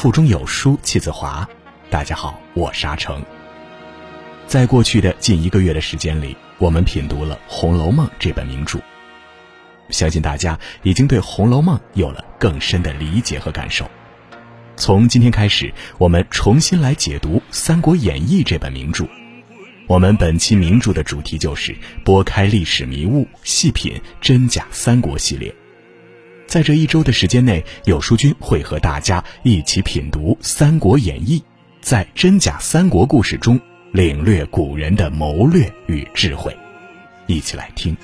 腹中有书气自华。大家好，我是阿成。在过去的近一个月的时间里，我们品读了《红楼梦》这本名著。相信大家已经对《红楼梦》有了更深的理解和感受。从今天开始，我们重新来解读《三国演义》这本名著。我们本期名著的主题就是拨开历史迷雾，细品真假三国系列。在这一周的时间内，有书君会和大家一起品读《三国演义》，在真假三国故事中领略古人的谋略与智慧。一起来听。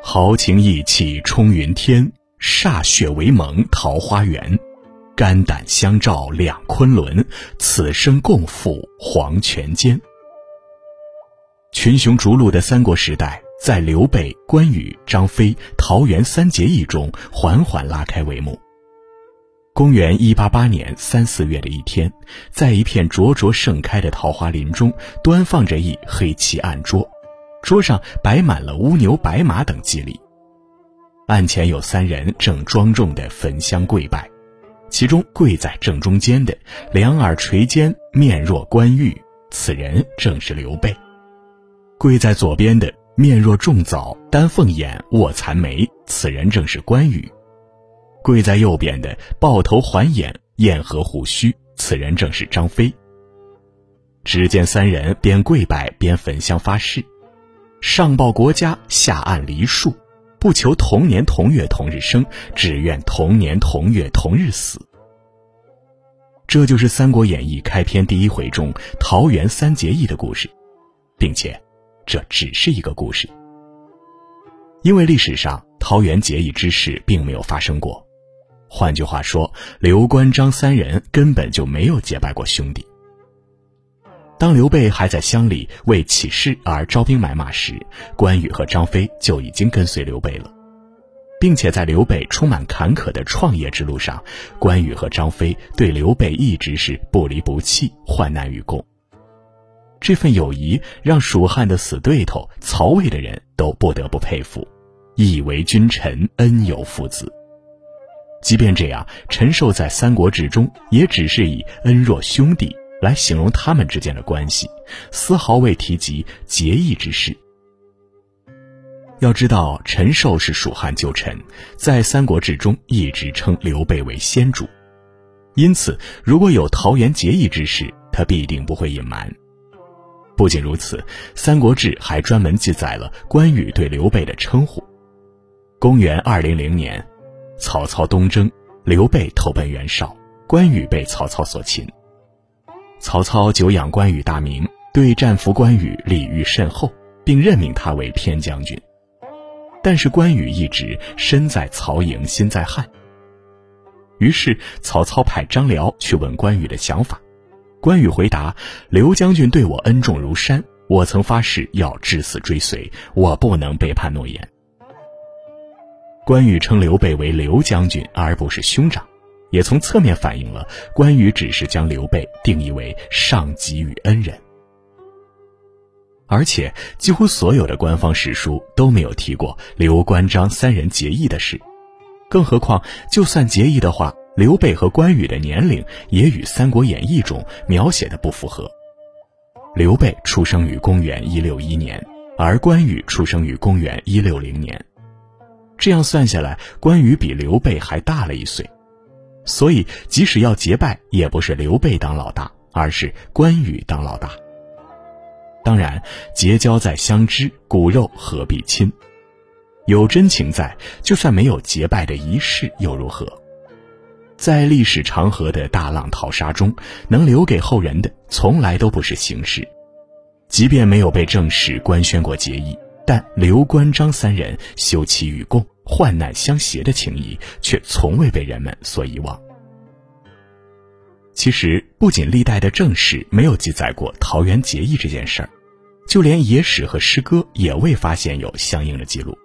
豪情义气冲云天，歃血为盟桃花源。肝胆相照两昆仑，此生共赴黄泉间。群雄逐鹿的三国时代，在刘备、关羽、张飞、桃园三结义中缓缓拉开帷幕。公元一八八年三四月的一天，在一片灼灼盛开的桃花林中，端放着一黑漆案桌。桌上摆满了乌牛、白马等祭礼，案前有三人正庄重的焚香跪拜，其中跪在正中间的，两耳垂肩，面若冠玉，此人正是刘备；跪在左边的，面若重枣，丹凤眼，卧蚕眉，此人正是关羽；跪在右边的，抱头环眼，燕合虎须，此人正是张飞。只见三人边跪拜边焚香发誓。上报国家，下按梨树，不求同年同月同日生，只愿同年同月同日死。这就是《三国演义》开篇第一回中桃园三结义的故事，并且，这只是一个故事，因为历史上桃园结义之事并没有发生过。换句话说，刘关张三人根本就没有结拜过兄弟。当刘备还在乡里为起事而招兵买马时，关羽和张飞就已经跟随刘备了，并且在刘备充满坎坷的创业之路上，关羽和张飞对刘备一直是不离不弃，患难与共。这份友谊让蜀汉的死对头曹魏的人都不得不佩服，义为君臣，恩有父子。即便这样，陈寿在《三国志》中也只是以恩若兄弟。来形容他们之间的关系，丝毫未提及结义之事。要知道，陈寿是蜀汉旧臣，在《三国志》中一直称刘备为先主，因此如果有桃园结义之事，他必定不会隐瞒。不仅如此，《三国志》还专门记载了关羽对刘备的称呼。公元二零零年，曹操东征，刘备投奔袁绍，关羽被曹操所擒。曹操久仰关羽大名，对战俘关羽礼遇甚厚，并任命他为偏将军。但是关羽一直身在曹营心在汉。于是曹操派张辽去问关羽的想法，关羽回答：“刘将军对我恩重如山，我曾发誓要至死追随，我不能背叛诺言。”关羽称刘备为刘将军，而不是兄长。也从侧面反映了关羽只是将刘备定义为上级与恩人，而且几乎所有的官方史书都没有提过刘关张三人结义的事，更何况就算结义的话，刘备和关羽的年龄也与《三国演义》中描写的不符合。刘备出生于公元一六一年，而关羽出生于公元一六零年，这样算下来，关羽比刘备还大了一岁。所以，即使要结拜，也不是刘备当老大，而是关羽当老大。当然，结交在相知，骨肉何必亲？有真情在，就算没有结拜的仪式又如何？在历史长河的大浪淘沙中，能留给后人的，从来都不是形式。即便没有被正式官宣过结义，但刘关张三人休戚与共。患难相携的情谊，却从未被人们所遗忘。其实，不仅历代的正史没有记载过桃园结义这件事儿，就连野史和诗歌也未发现有相应的记录。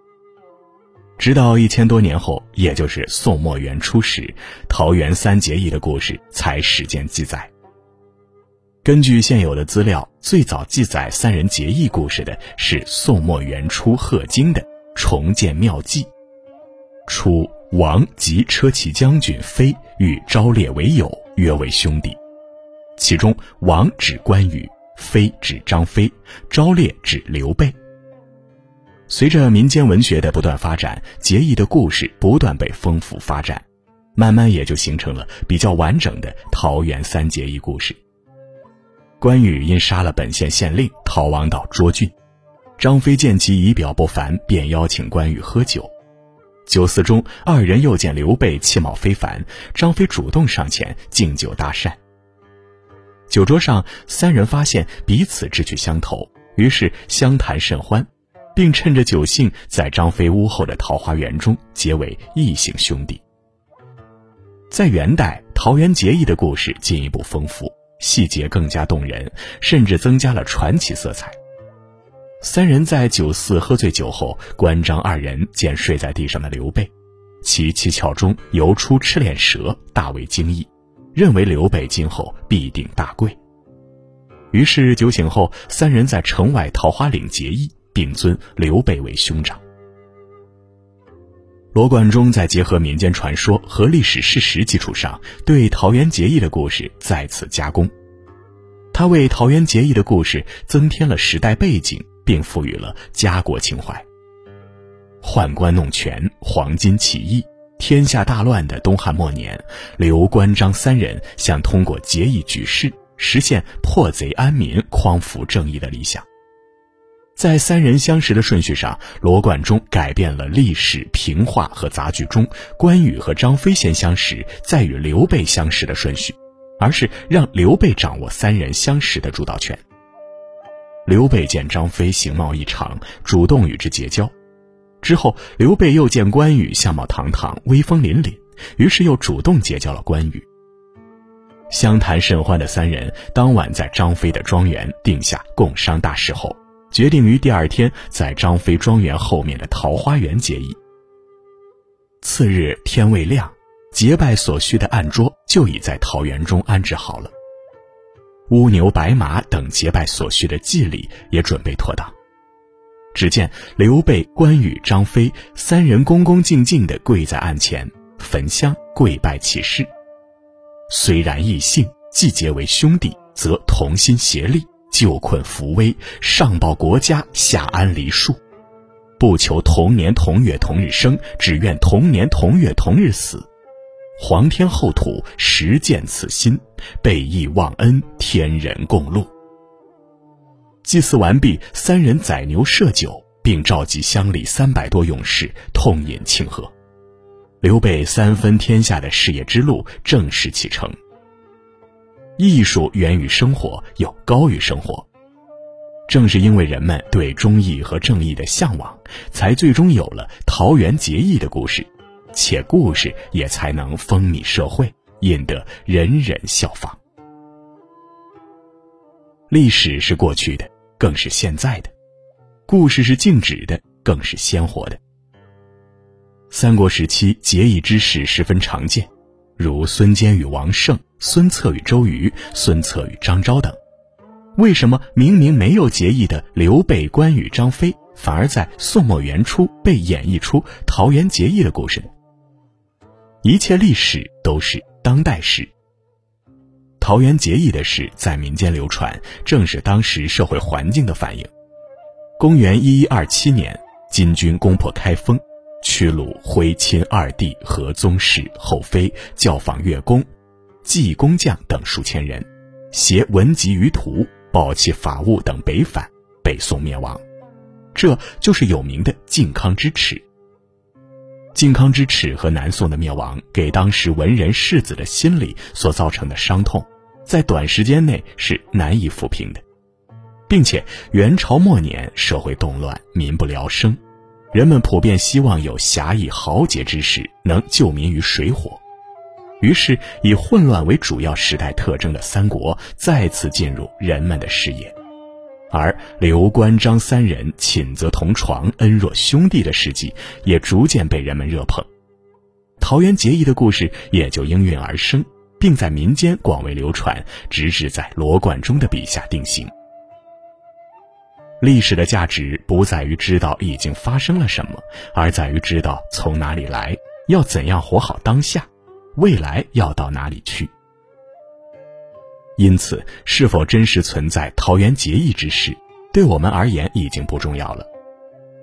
直到一千多年后，也就是宋末元初时，桃园三结义的故事才始见记载。根据现有的资料，最早记载三人结义故事的是宋末元初贺京的《重建庙记》。楚，王及车骑将军飞与昭烈为友，约为兄弟。其中，王指关羽，飞指张飞，昭烈指刘备。随着民间文学的不断发展，结义的故事不断被丰富发展，慢慢也就形成了比较完整的桃园三结义故事。关羽因杀了本县县令，逃亡到涿郡。张飞见其仪表不凡，便邀请关羽喝酒。酒肆中，二人又见刘备气貌非凡，张飞主动上前敬酒搭讪。酒桌上，三人发现彼此志趣相投，于是相谈甚欢，并趁着酒兴，在张飞屋后的桃花源中结为异姓兄弟。在元代，桃园结义的故事进一步丰富。细节更加动人，甚至增加了传奇色彩。三人在酒肆喝醉酒后，关张二人见睡在地上的刘备，其七窍中游出赤练蛇，大为惊异，认为刘备今后必定大贵。于是酒醒后，三人在城外桃花岭结义，并尊刘备为兄长。罗贯中在结合民间传说和历史事实基础上，对桃园结义的故事再次加工。他为桃园结义的故事增添了时代背景，并赋予了家国情怀。宦官弄权、黄巾起义、天下大乱的东汉末年，刘关张三人想通过结义举事，实现破贼安民、匡扶正义的理想。在三人相识的顺序上，罗贯中改变了历史平话和杂剧中关羽和张飞先相识，再与刘备相识的顺序，而是让刘备掌握三人相识的主导权。刘备见张飞形貌异常，主动与之结交。之后，刘备又见关羽相貌堂堂、威风凛凛，于是又主动结交了关羽。相谈甚欢的三人，当晚在张飞的庄园定下共商大事后。决定于第二天在张飞庄园后面的桃花源结义。次日天未亮，结拜所需的案桌就已在桃园中安置好了，乌牛白马等结拜所需的祭礼也准备妥当。只见刘备、关羽、张飞三人恭恭敬敬地跪在案前，焚香跪拜起誓。虽然异姓，既结为兄弟，则同心协力。救困扶危，上报国家，下安黎庶，不求同年同月同日生，只愿同年同月同日死。皇天厚土，实践此心，备义忘恩，天人共戮。祭祀完毕，三人宰牛设酒，并召集乡里三百多勇士痛饮庆贺。刘备三分天下的事业之路正式启程。艺术源于生活，又高于生活。正是因为人们对忠义和正义的向往，才最终有了桃园结义的故事，且故事也才能风靡社会，引得人人效仿。历史是过去的，更是现在的；故事是静止的，更是鲜活的。三国时期结义之事十分常见。如孙坚与王胜、孙策与周瑜、孙策与张昭等，为什么明明没有结义的刘备、关羽、张飞，反而在宋末元初被演绎出桃园结义的故事呢？一切历史都是当代史。桃园结义的事在民间流传，正是当时社会环境的反应。公元一一二七年，金军攻破开封。屈虏徽钦二帝和宗室后妃教坊乐工、技工匠等数千人，携文集于途，抱弃法务等北返，北宋灭亡。这就是有名的靖康之耻。靖康之耻和南宋的灭亡，给当时文人士子的心理所造成的伤痛，在短时间内是难以抚平的，并且元朝末年社会动乱，民不聊生。人们普遍希望有侠义豪杰之士能救民于水火，于是以混乱为主要时代特征的三国再次进入人们的视野，而刘关张三人寝则同床、恩若兄弟的事迹也逐渐被人们热捧，桃园结义的故事也就应运而生，并在民间广为流传，直至在罗贯中的笔下定型。历史的价值不在于知道已经发生了什么，而在于知道从哪里来，要怎样活好当下，未来要到哪里去。因此，是否真实存在桃园结义之事，对我们而言已经不重要了，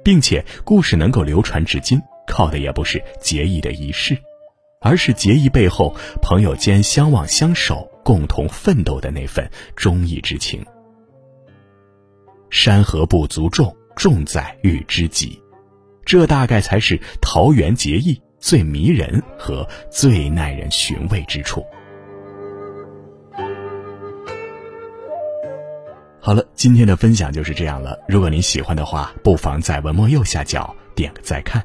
并且故事能够流传至今，靠的也不是结义的仪式，而是结义背后朋友间相望相守、共同奋斗的那份忠义之情。山河不足重，重在遇知己。这大概才是桃园结义最迷人和最耐人寻味之处。好了，今天的分享就是这样了。如果您喜欢的话，不妨在文末右下角点个再看。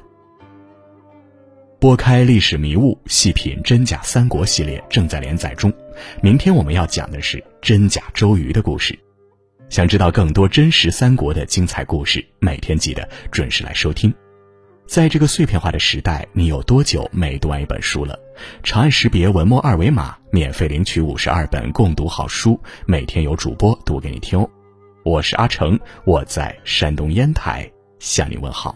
拨开历史迷雾，细品真假三国系列正在连载中。明天我们要讲的是真假周瑜的故事。想知道更多真实三国的精彩故事，每天记得准时来收听。在这个碎片化的时代，你有多久没读完一本书了？长按识别文末二维码，免费领取五十二本共读好书，每天有主播读给你听哦。我是阿成，我在山东烟台向你问好。